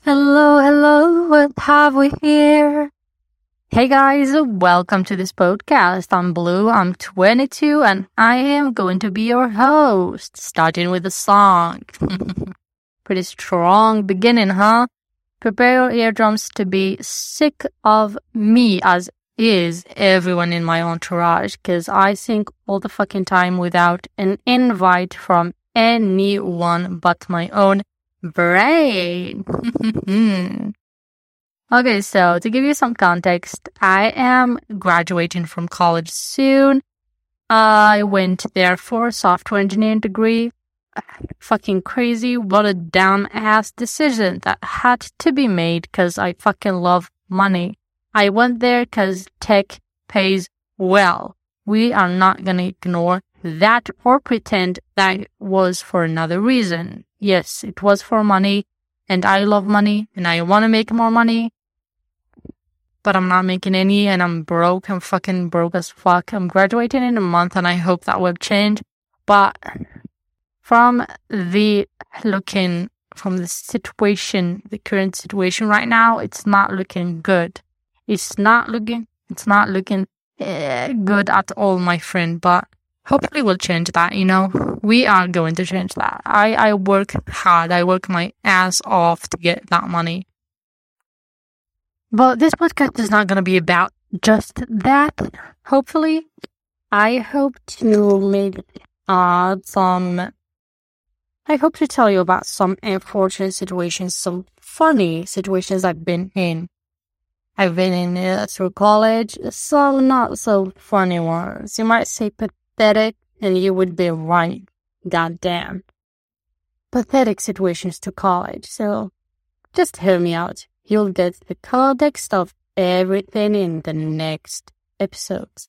Hello, hello, what have we here? Hey guys, welcome to this podcast. I'm Blu, I'm 22, and I am going to be your host, starting with a song. Pretty strong beginning, huh? Prepare your eardrums to be sick of me as is everyone in my entourage, cause I sing all the fucking time without an invite from anyone but my own brain. okay, so to give you some context, I am graduating from college soon. I went there for a software engineering degree. Fucking crazy. What a dumb ass decision that had to be made because I fucking love money. I went there because tech pays well. We are not gonna ignore that or pretend that was for another reason. Yes, it was for money and I love money and I want to make more money, but I'm not making any and I'm broke. I'm fucking broke as fuck. I'm graduating in a month and I hope that will change. But from the looking, from the situation, the current situation right now, it's not looking good. It's not looking, it's not looking uh, good at all, my friend, but hopefully we'll change that you know. We are going to change that. I i work hard. I work my ass off to get that money. But this podcast is not going to be about just that. Hopefully i hope to make uh some i hope to tell you about some unfortunate situations some funny situations i've been in. I've been in uh, through college, some not so funny ones. You might say pathetic, and you would be right. Goddamn. Pathetic situations to college, so just hear me out. You'll get the context of everything in the next episodes.